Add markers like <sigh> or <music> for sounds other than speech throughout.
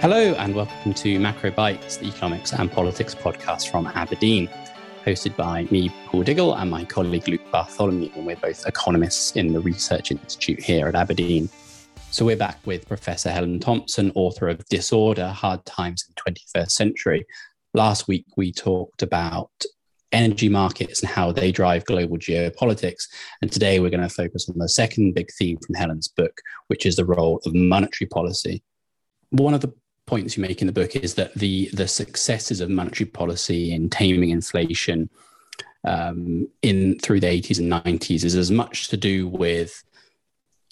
Hello, and welcome to Macro Bites, the economics and politics podcast from Aberdeen, hosted by me, Paul Diggle, and my colleague Luke Bartholomew. And we're both economists in the Research Institute here at Aberdeen. So we're back with Professor Helen Thompson, author of Disorder Hard Times in the 21st Century. Last week, we talked about energy markets and how they drive global geopolitics. And today, we're going to focus on the second big theme from Helen's book, which is the role of monetary policy. One of the points you make in the book is that the the successes of monetary policy in taming inflation um, in through the 80s and 90s is as much to do with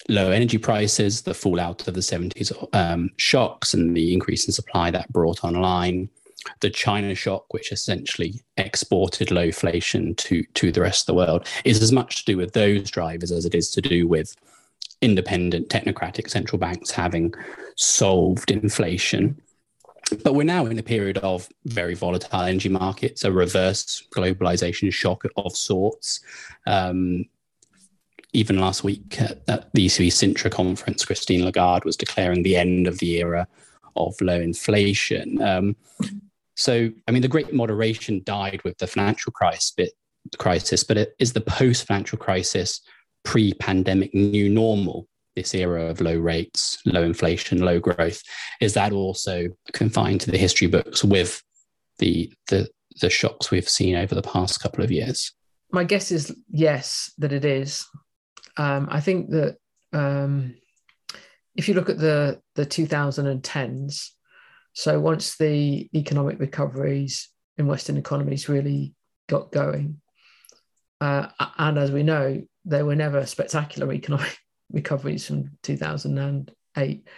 low energy prices, the fallout of the 70s um, shocks, and the increase in supply that brought online. The China shock, which essentially exported low inflation to to the rest of the world, is as much to do with those drivers as it is to do with independent technocratic central banks having solved inflation. But we're now in a period of very volatile energy markets, a reverse globalization shock of sorts. Um, even last week at, at the ECB Sintra conference, Christine Lagarde was declaring the end of the era of low inflation. Um, so, I mean, the great moderation died with the financial crisis, but, it is the post financial crisis pre pandemic new normal, this era of low rates, low inflation, low growth, is that also confined to the history books with the, the, the shocks we've seen over the past couple of years? My guess is yes, that it is. Um, I think that um, if you look at the, the 2010s, so once the economic recoveries in Western economies really got going, uh, and as we know, there were never spectacular economic <laughs> recoveries from 2008.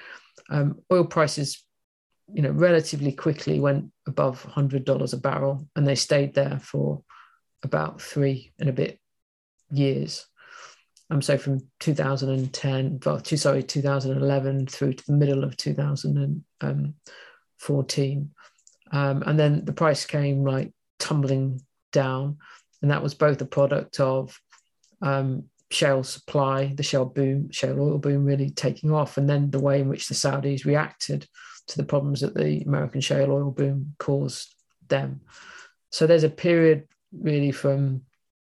Um, oil prices, you know, relatively quickly went above $100 a barrel, and they stayed there for about three and a bit years. Um, so from 2010, well, to, sorry, 2011 through to the middle of 2014. Um, and then the price came like tumbling down. And that was both a product of um, shale supply, the shale boom, shale oil boom really taking off, and then the way in which the Saudis reacted to the problems that the American shale oil boom caused them. So there's a period really from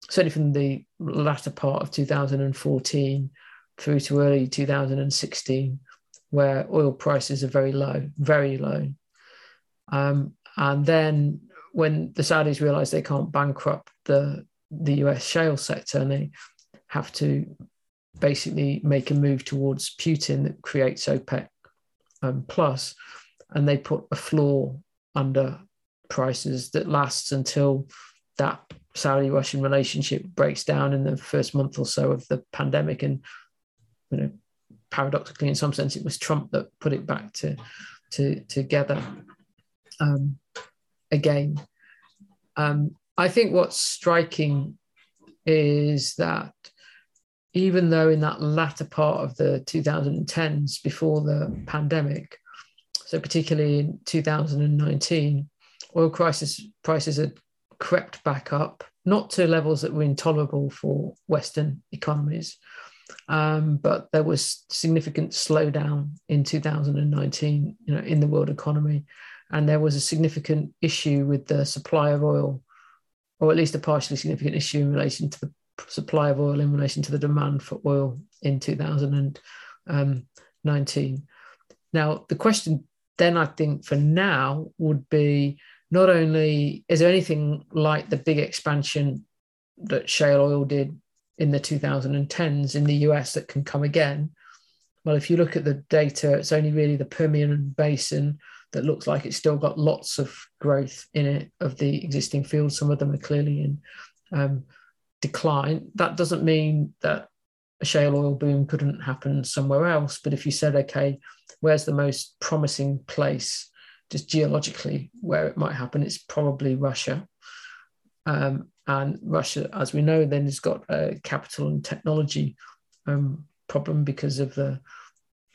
certainly from the latter part of 2014 through to early 2016 where oil prices are very low, very low. Um, and then when the Saudis realize they can't bankrupt the the US shale sector and they have to basically make a move towards Putin that creates OPEC um, plus, and they put a floor under prices that lasts until that Saudi Russian relationship breaks down in the first month or so of the pandemic. And you know, paradoxically, in some sense, it was Trump that put it back to, to together um, again. Um, I think what's striking is that even though in that latter part of the 2010s before the pandemic, so particularly in 2019, oil crisis prices had crept back up, not to levels that were intolerable for Western economies, um, but there was significant slowdown in 2019, you know, in the world economy, and there was a significant issue with the supply of oil or at least a partially significant issue in relation to the supply of oil in relation to the demand for oil in 2019. Now, the question then I think for now would be not only is there anything like the big expansion that shale oil did in the 2010s in the US that can come again? Well, if you look at the data, it's only really the Permian Basin that looks like it's still got lots of growth in it of the existing fields. Some of them are clearly in um, decline. That doesn't mean that a shale oil boom couldn't happen somewhere else. But if you said, okay, where's the most promising place, just geologically, where it might happen, it's probably Russia. Um, and Russia, as we know, then has got a capital and technology um, problem because of the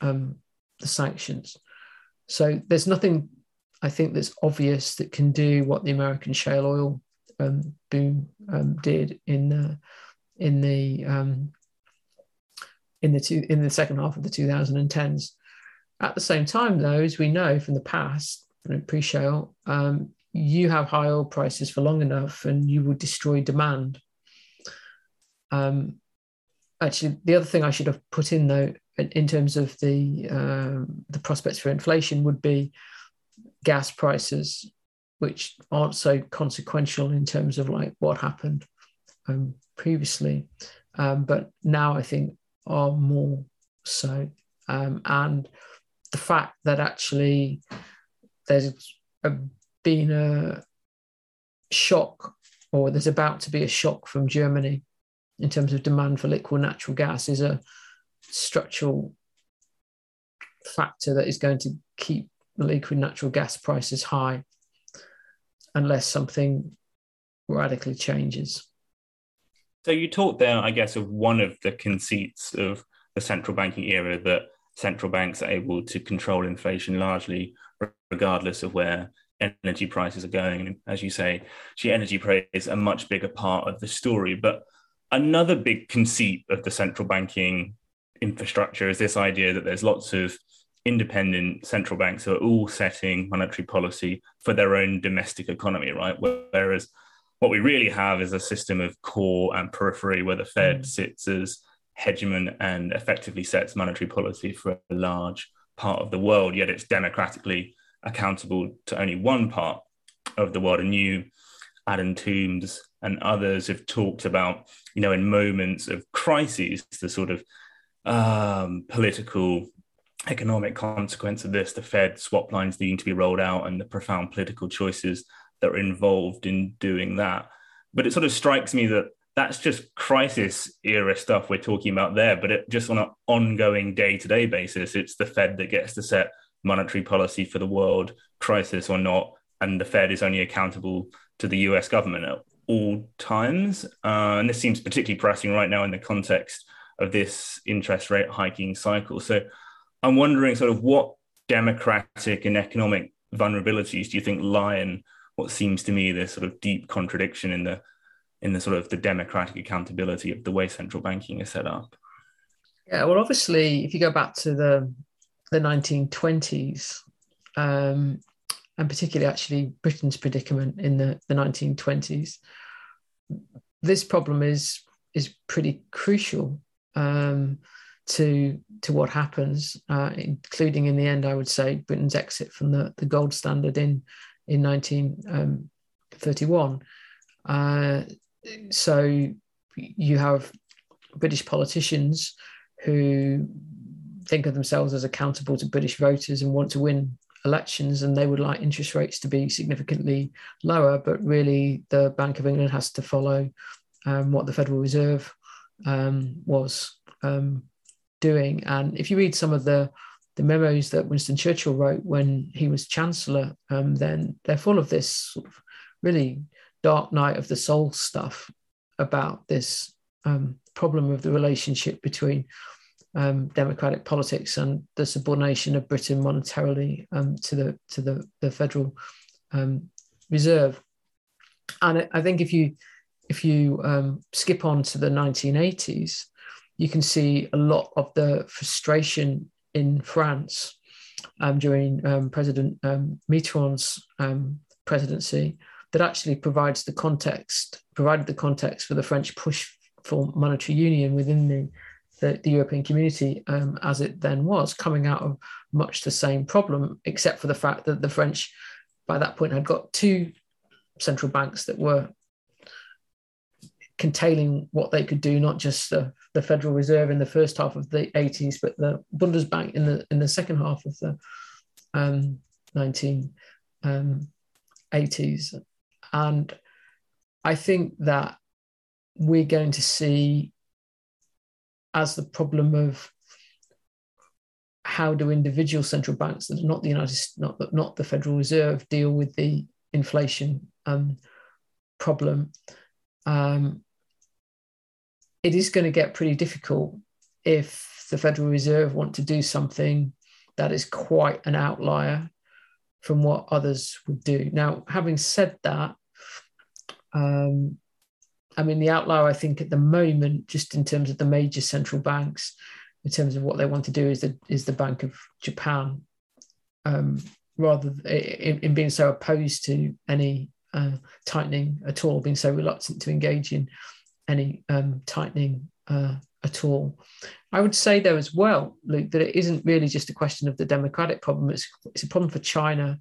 um, the sanctions. So there's nothing I think that's obvious that can do what the American shale oil um, boom um, did in the in the um, in the two, in the second half of the 2010s. At the same time, though, as we know from the past, pre-shale, um, you have high oil prices for long enough, and you will destroy demand. Um, actually, the other thing I should have put in though, in terms of the um, the prospects for inflation, would be gas prices, which aren't so consequential in terms of like what happened um, previously, um, but now I think are more so. Um, and the fact that actually there's a, been a shock, or there's about to be a shock from Germany in terms of demand for liquid natural gas, is a structural factor that is going to keep liquid natural gas prices high unless something radically changes. So you talked there, I guess, of one of the conceits of the central banking era that central banks are able to control inflation largely regardless of where energy prices are going. And as you say, the energy price is a much bigger part of the story. But another big conceit of the central banking infrastructure is this idea that there's lots of independent central banks who are all setting monetary policy for their own domestic economy, right? Whereas what we really have is a system of core and periphery where the Fed mm. sits as hegemon and effectively sets monetary policy for a large part of the world, yet it's democratically accountable to only one part of the world. And you, Adam Tooze, and others have talked about, you know, in moments of crises, the sort of um, political, economic consequence of this, the Fed swap lines needing to be rolled out, and the profound political choices that are involved in doing that. But it sort of strikes me that that's just crisis era stuff we're talking about there. But it, just on an ongoing day to day basis, it's the Fed that gets to set monetary policy for the world, crisis or not. And the Fed is only accountable to the US government at all times. Uh, and this seems particularly pressing right now in the context of this interest rate hiking cycle. So I'm wondering sort of what democratic and economic vulnerabilities do you think lie in what seems to me this sort of deep contradiction in the in the sort of the democratic accountability of the way central banking is set up? Yeah, well, obviously, if you go back to the the 1920s, um, and particularly actually Britain's predicament in the, the 1920s, this problem is is pretty crucial um, to to what happens, uh, including in the end, I would say Britain's exit from the, the gold standard in in 1931. Um, uh, so you have British politicians who think of themselves as accountable to British voters and want to win elections, and they would like interest rates to be significantly lower. But really, the Bank of England has to follow um, what the Federal Reserve um, was um, doing. And if you read some of the the memos that Winston Churchill wrote when he was Chancellor, um, then they're full of this sort of really dark night of the soul stuff about this um, problem of the relationship between um, democratic politics and the subordination of Britain monetarily um, to the to the, the Federal Reserve. And I think if you if you um, skip on to the 1980s, you can see a lot of the frustration in France um, during um, President Mitterrand's presidency that actually provides the context, provided the context for the French push for monetary union within the the, the European community um, as it then was, coming out of much the same problem, except for the fact that the French, by that point, had got two central banks that were containing what they could do, not just the, the Federal Reserve in the first half of the 80s, but the Bundesbank in the in the second half of the um, 1980s. Um, and I think that we're going to see as the problem of how do individual central banks that are not the United not not the Federal Reserve deal with the inflation um, problem. Um, it is going to get pretty difficult if the Federal Reserve want to do something that is quite an outlier from what others would do. Now, having said that, um, I mean, the outlier, I think, at the moment, just in terms of the major central banks, in terms of what they want to do is the is the Bank of Japan, um, rather in, in, being so opposed to any uh, tightening at all, being so reluctant to engage in any um, tightening uh, at all. I would say though as well, Luke, that it isn't really just a question of the democratic problem. It's it's a problem for China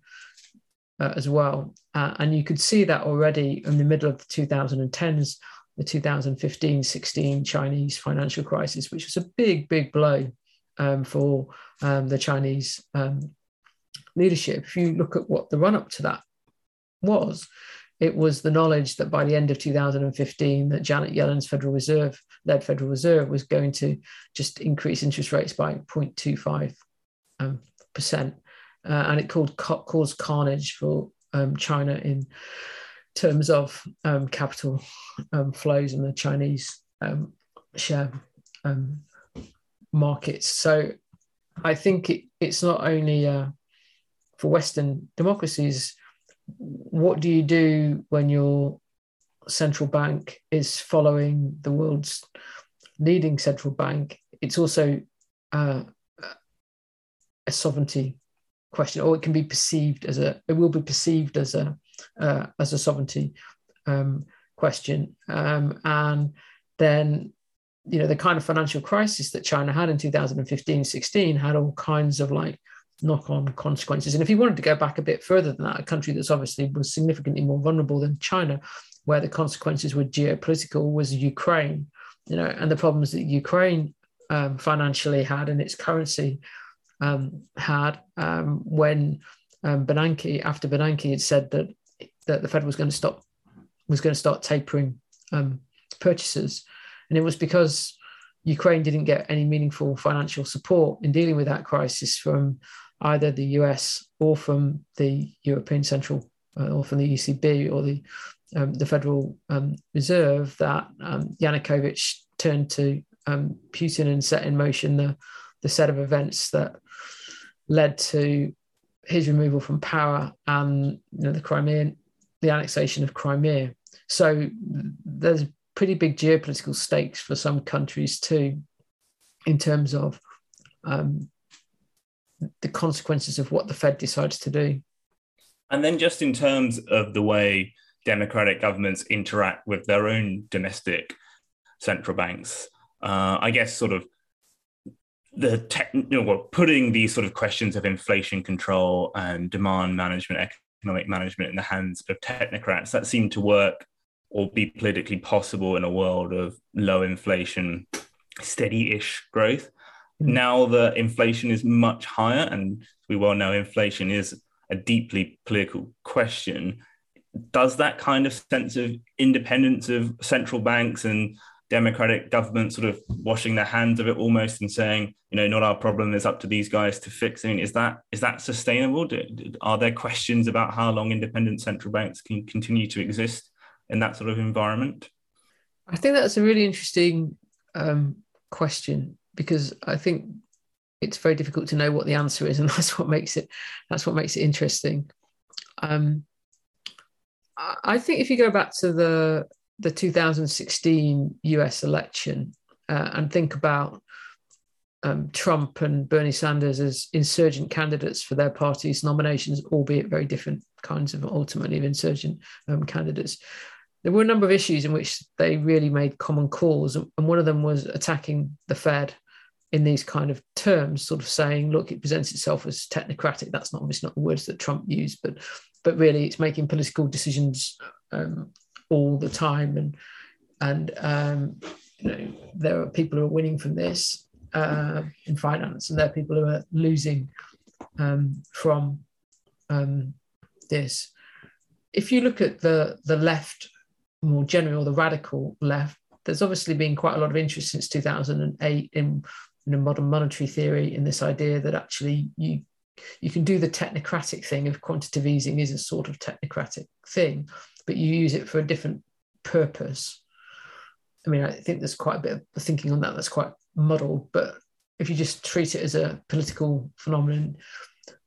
uh, as well, uh, and you could see that already in the middle of the 2010s, the 2015-16 Chinese financial crisis, which was a big, big blow um, for um, the Chinese um, leadership. If you look at what the run up to that was, it was the knowledge that by the end of 2015 that Janet Yellen's Federal Reserve led Federal Reserve was going to just increase interest rates by 0.25 um, percent, uh, and it called, caused carnage for um, China in terms of um, capital um, flows in the Chinese um, share um, markets. So I think it, it's not only uh, for Western democracies what do you do when your central bank is following the world's leading central bank? It's also uh, a sovereignty question, or it can be perceived as a. It will be perceived as a uh, as a sovereignty um, question, um, and then you know the kind of financial crisis that China had in 2015-16 had all kinds of like knock on consequences. And if you wanted to go back a bit further than that, a country that's obviously was significantly more vulnerable than China, where the consequences were geopolitical, was Ukraine. You know, and the problems that Ukraine um, financially had and its currency um, had um, when um, Bernanke, after Bernanke had said that that the Fed was going to stop, was going to start tapering um, purchases, and it was because Ukraine didn't get any meaningful financial support in dealing with that crisis from either the US or from the European Central uh, or from the ECB or the um, the Federal um, Reserve that um, Yanukovych turned to um, Putin and set in motion the the set of events that led to his removal from power and you know, the Crimean the annexation of Crimea. So there's pretty big geopolitical stakes for some countries too, in terms of um, the consequences of what the Fed decides to do. And then, just in terms of the way democratic governments interact with their own domestic central banks, uh, I guess sort of the tech, you know, well, putting these sort of questions of inflation control and demand management, economic management in the hands of technocrats that seem to work or be politically possible in a world of low inflation, steady-ish growth. Hmm. now that inflation is much higher, and we well know inflation is a deeply political question, does that kind of sense of independence of central banks and democratic government sort of washing their hands of it almost and saying, you know, not our problem, it's up to these guys to fix I mean, is that is that sustainable? Do, are there questions about how long independent central banks can continue to exist in that sort of environment? I think that's a really interesting um, question because I think it's very difficult to know what the answer is, and <laughs> that's what makes it that's what makes it interesting. Um, I think if you go back to the the 2016 U.S. election uh, and think about um, Trump and Bernie Sanders as insurgent candidates for their parties' nominations, albeit very different kinds of ultimately of insurgent um, candidates. There were a number of issues in which they really made common cause, and one of them was attacking the Fed in these kind of terms, sort of saying, look, it presents itself as technocratic. That's not obviously not the words that Trump used, but but really it's making political decisions um, all the time. And and um, you know, there are people who are winning from this uh, in finance, and there are people who are losing um, from um, this. If you look at the the left more generally, or the radical left, there's obviously been quite a lot of interest since 2008 in you know, modern monetary theory in this idea that actually you you can do the technocratic thing of quantitative easing is a sort of technocratic thing, but you use it for a different purpose. I mean, I think there's quite a bit of thinking on that that's quite muddled, but if you just treat it as a political phenomenon,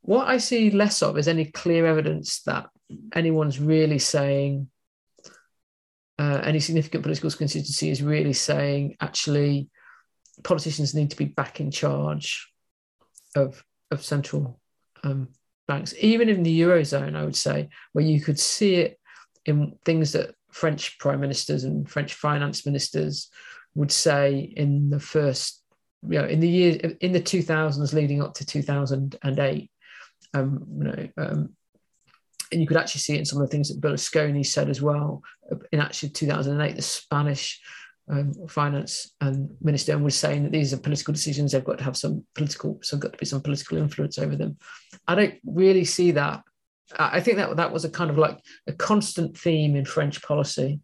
what I see less of is any clear evidence that anyone's really saying, uh, any significant political constituency is really saying, actually, politicians need to be back in charge of of central um, banks, even in the eurozone. I would say where you could see it in things that French prime ministers and French finance ministers would say in the first, you know, in the year in the 2000s leading up to 2008. Um, you know, um, and you could actually see it in some of the things that Berlusconi said as well. In actually 2008, the Spanish um, finance and minister and was saying that these are political decisions. They've got to have some political, so got to be some political influence over them. I don't really see that. I think that that was a kind of like a constant theme in French policy,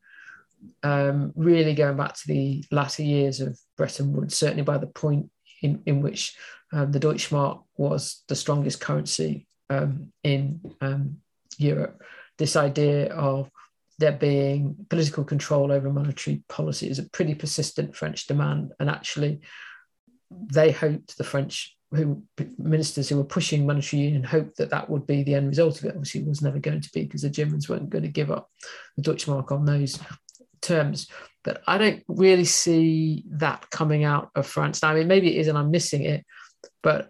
um, really going back to the latter years of Bretton Woods. Certainly by the point in in which um, the Deutschmark was the strongest currency um, in um, Europe. This idea of there being political control over monetary policy is a pretty persistent French demand. And actually, they hoped the French who ministers who were pushing monetary union hoped that that would be the end result of it. Obviously, it was never going to be because the Germans weren't going to give up the Deutschmark on those terms. But I don't really see that coming out of France. Now, I mean, maybe it is, and I'm missing it, but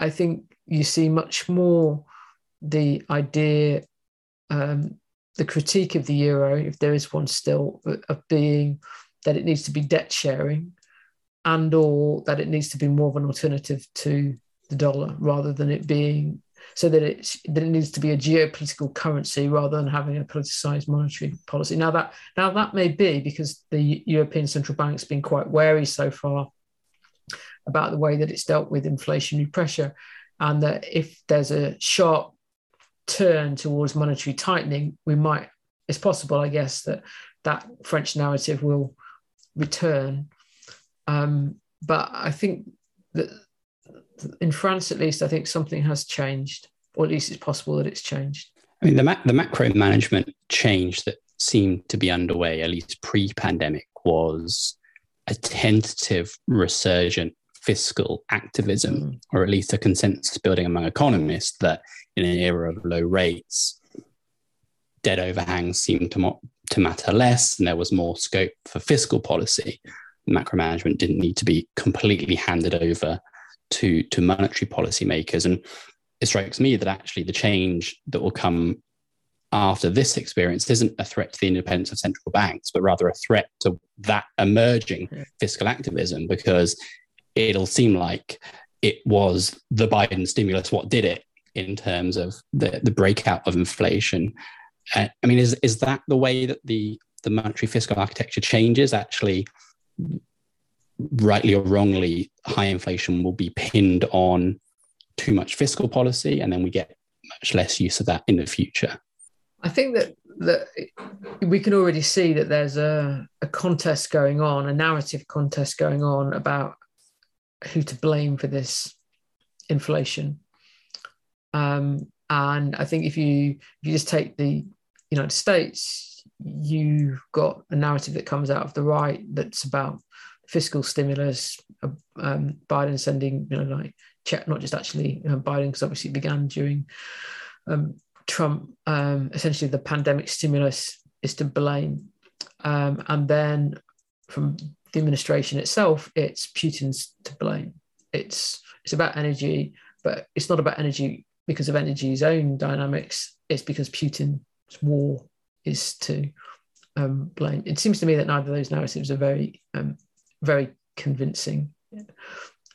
I think you see much more the idea um, the critique of the euro, if there is one still, of being that it needs to be debt sharing and or that it needs to be more of an alternative to the dollar rather than it being so that it that it needs to be a geopolitical currency rather than having a politicized monetary policy. Now that now that may be because the European Central Bank's been quite wary so far about the way that it's dealt with inflationary pressure, and that if there's a sharp turn towards monetary tightening, we might, it's possible, I guess, that that French narrative will return. Um, but I think that in France, at least, I think something has changed, or at least it's possible that it's changed. I mean, the, ma- the macro management change that seemed to be underway, at least pre pandemic, was a tentative resurgent fiscal activism, mm. or at least a consensus building among economists that in an era of low rates, debt overhangs seemed to, mo- to matter less, and there was more scope for fiscal policy. Macro management didn't need to be completely handed over to, to monetary policymakers. And it strikes me that actually the change that will come after this experience isn't a threat to the independence of central banks, but rather a threat to that emerging fiscal activism because it'll seem like it was the Biden stimulus what did it in terms of the, the breakout of inflation. Uh, I mean, is, is that the way that the, the monetary fiscal architecture changes? Actually, rightly or wrongly, high inflation will be pinned on too much fiscal policy, and then we get much less use of that in the future. I think that that we can already see that there's a, a contest going on, a narrative contest going on about who to blame for this inflation. Um, and I think if you if you just take the United States, you've got a narrative that comes out of the right that's about fiscal stimulus, uh, um, Biden sending you know like check not just actually Biden because obviously it began during um, Trump. Um, essentially, the pandemic stimulus is to blame, um, and then from the administration itself, it's Putin's to blame. It's it's about energy, but it's not about energy because of energy's own dynamics. It's because Putin's war is to um, blame. It seems to me that neither of those narratives are very um, very convincing.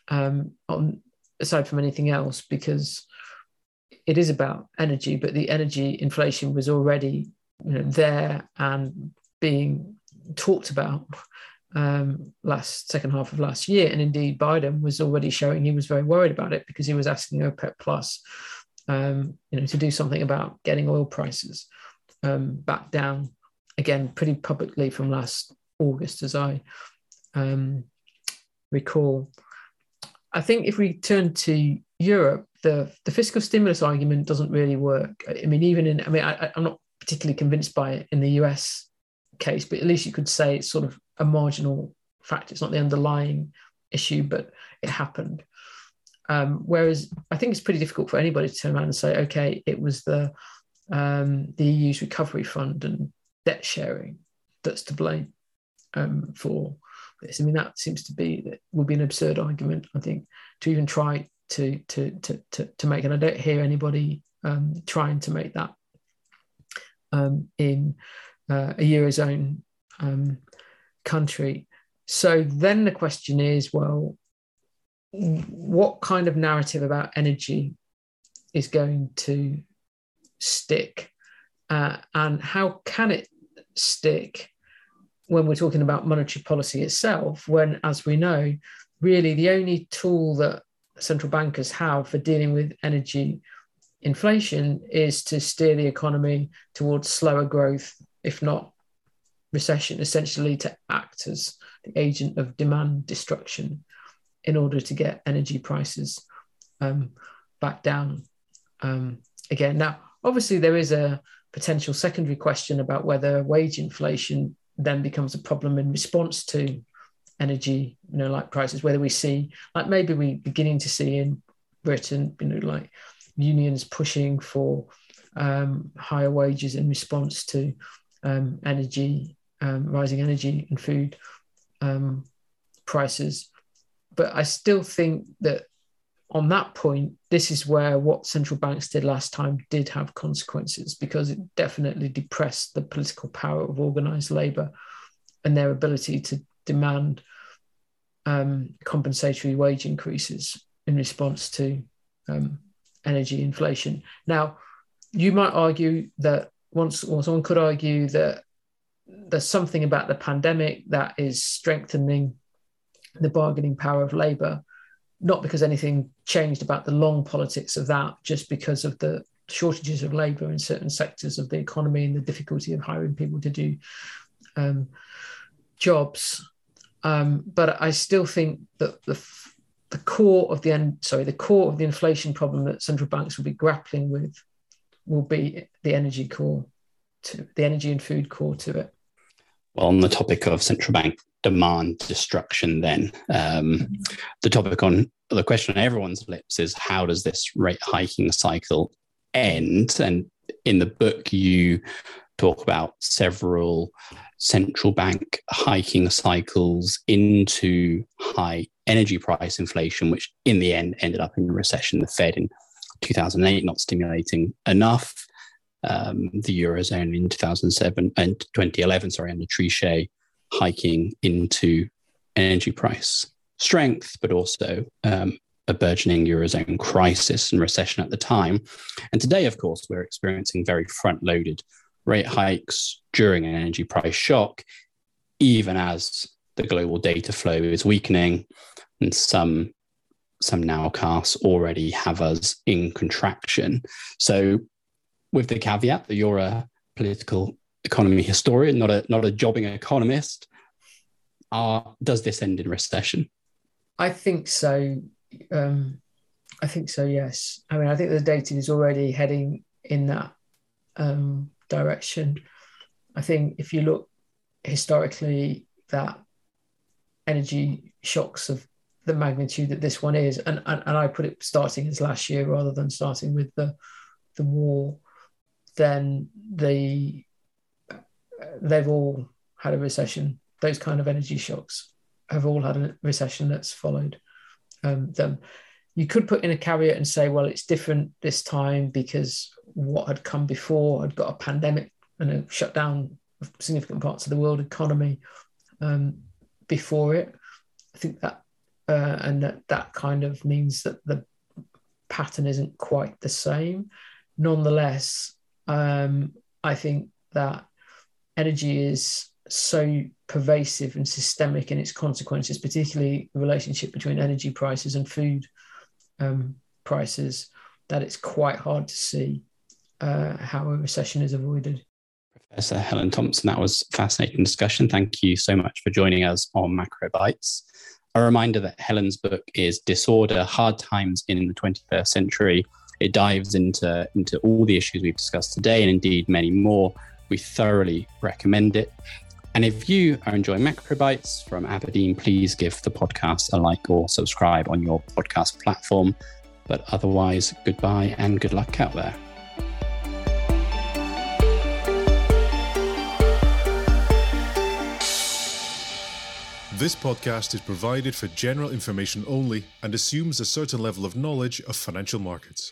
Um, on aside from anything else, because it is about energy, but the energy inflation was already you know there and being talked about um, last second half of last year, and indeed Biden was already showing he was very worried about it because he was asking OPEC Plus, um, you know, to do something about getting oil prices um, back down again pretty publicly from last August, as I um, recall. I think if we turn to Europe, the the fiscal stimulus argument doesn't really work. I mean, even in I mean, I, I'm not particularly convinced by it in the US case, but at least you could say it's sort of a marginal fact. It's not the underlying issue, but it happened. Um, whereas I think it's pretty difficult for anybody to turn around and say, okay, it was the um, the EU's recovery fund and debt sharing that's to blame um, for this. I mean, that seems to be that would be an absurd argument, I think, to even try to to to to, to make. And I don't hear anybody um, trying to make that um, in uh, a eurozone um, country. So then the question is, well, what kind of narrative about energy is going to stick, uh, and how can it stick when we're talking about monetary policy itself? When, as we know, really the only tool that central bankers have for dealing with energy inflation is to steer the economy towards slower growth, if not recession, essentially to act as the agent of demand destruction in order to get energy prices um, back down um, again. Now, obviously, there is a potential secondary question about whether wage inflation then becomes a problem in response to energy, you know, like prices, whether we see, like maybe we beginning to see in Britain, you know, like unions pushing for um, higher wages in response to um, energy, um, rising energy and food um, prices. But I still think that on that point, this is where what central banks did last time did have consequences because it definitely depressed the political power of organized labor and their ability to demand um, compensatory wage increases in response to um, energy inflation. Now, you might argue that once, or someone could argue that there's something about the pandemic that is strengthening the bargaining power of labour, not because anything changed about the long politics of that, just because of the shortages of labour in certain sectors of the economy and the difficulty of hiring people to do um, jobs. Um, but I still think that the the core of the end, sorry, the core of the inflation problem that central banks will be grappling with will be the energy core, to the energy and food core to it. Well, on the topic of central bank demand destruction, then um, the topic on the question on everyone's lips is how does this rate hiking cycle end? And in the book, you talk about several central bank hiking cycles into high energy price inflation, which in the end ended up in a recession. The Fed in 2008 not stimulating enough. Um, the eurozone in 2007 and 2011, sorry, under Trichet, hiking into energy price strength, but also um, a burgeoning eurozone crisis and recession at the time. And today, of course, we're experiencing very front-loaded rate hikes during an energy price shock, even as the global data flow is weakening and some some nowcasts already have us in contraction. So with the caveat that you're a political economy historian, not a not a jobbing economist, uh, does this end in recession? I think so. Um, I think so. Yes. I mean, I think the data is already heading in that um, direction. I think if you look historically, that energy shocks of the magnitude that this one is, and, and and I put it starting as last year rather than starting with the the war, then the they've all had a recession. Those kind of energy shocks have all had a recession that's followed um, them. You could put in a caveat and say, well, it's different this time because what had come before had got a pandemic and a shutdown of significant parts of the world economy um, before it. I think that, uh, and that, that kind of means that the pattern isn't quite the same. Nonetheless, um, I think that energy is so pervasive and systemic in its consequences, particularly the relationship between energy prices and food um, prices, that it's quite hard to see uh, how a recession is avoided. Professor Helen Thompson, that was a fascinating discussion. Thank you so much for joining us on Macro Bites. A reminder that Helen's book is Disorder Hard Times in the 21st Century. It dives into, into all the issues we've discussed today and indeed many more. We thoroughly recommend it. And if you are enjoying Macro Bites from Aberdeen, please give the podcast a like or subscribe on your podcast platform. But otherwise, goodbye and good luck out there. This podcast is provided for general information only and assumes a certain level of knowledge of financial markets.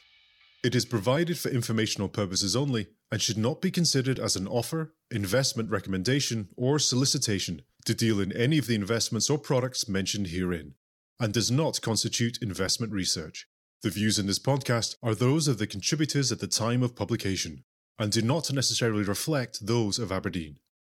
It is provided for informational purposes only and should not be considered as an offer, investment recommendation, or solicitation to deal in any of the investments or products mentioned herein, and does not constitute investment research. The views in this podcast are those of the contributors at the time of publication and do not necessarily reflect those of Aberdeen.